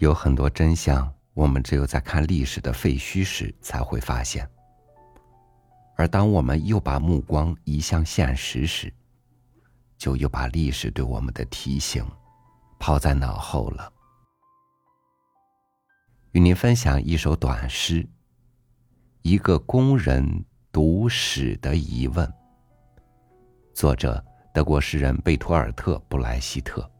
有很多真相，我们只有在看历史的废墟时才会发现。而当我们又把目光移向现实时，就又把历史对我们的提醒抛在脑后了。与您分享一首短诗：一个工人读史的疑问。作者：德国诗人贝托尔特·布莱希特。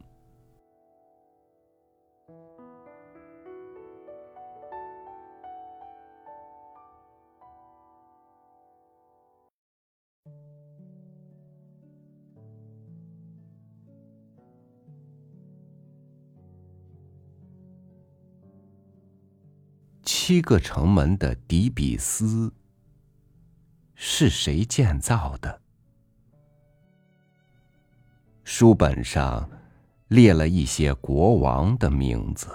七个城门的底比斯是谁建造的？书本上列了一些国王的名字。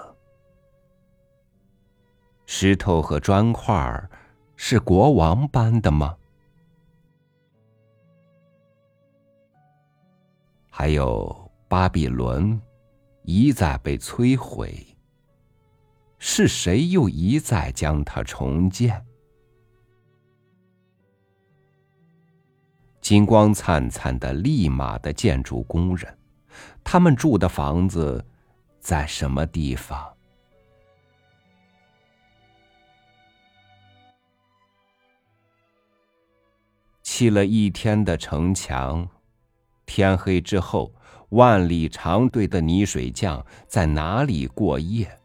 石头和砖块是国王搬的吗？还有巴比伦一再被摧毁。是谁又一再将它重建？金光灿灿的利马的建筑工人，他们住的房子在什么地方？砌了一天的城墙，天黑之后，万里长队的泥水匠在哪里过夜？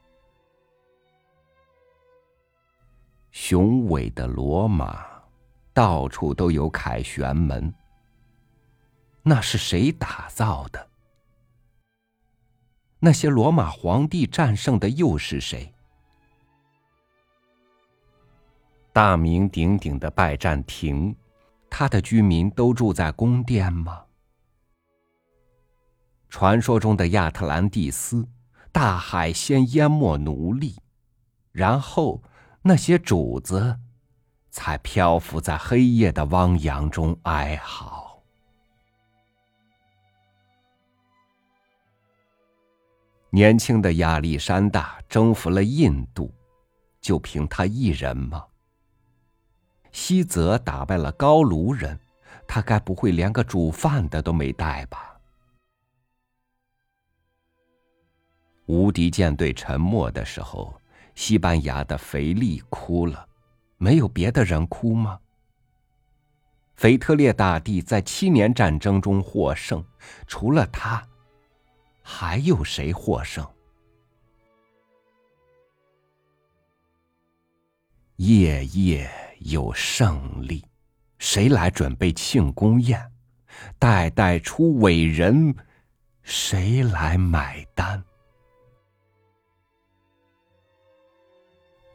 雄伟的罗马，到处都有凯旋门。那是谁打造的？那些罗马皇帝战胜的又是谁？大名鼎鼎的拜占庭，他的居民都住在宫殿吗？传说中的亚特兰蒂斯，大海先淹没奴隶，然后。那些主子，才漂浮在黑夜的汪洋中哀嚎。年轻的亚历山大征服了印度，就凭他一人吗？西泽打败了高卢人，他该不会连个煮饭的都没带吧？无敌舰队沉没的时候。西班牙的腓力哭了，没有别的人哭吗？腓特烈大帝在七年战争中获胜，除了他，还有谁获胜？夜夜有胜利，谁来准备庆功宴？代代出伟人，谁来买单？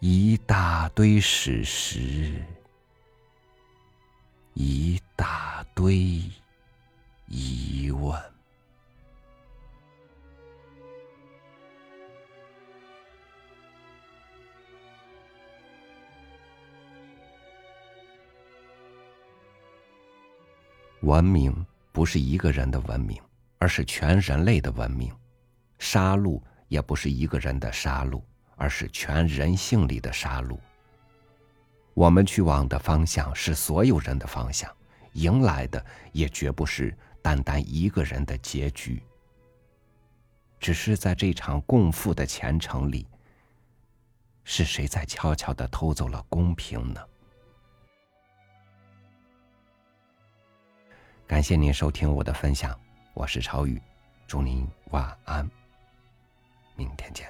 一大堆史实，一大堆疑问。文明不是一个人的文明，而是全人类的文明；杀戮也不是一个人的杀戮。而是全人性里的杀戮。我们去往的方向是所有人的方向，迎来的也绝不是单单一个人的结局。只是在这场共赴的前程里，是谁在悄悄的偷走了公平呢？感谢您收听我的分享，我是超宇，祝您晚安。明天见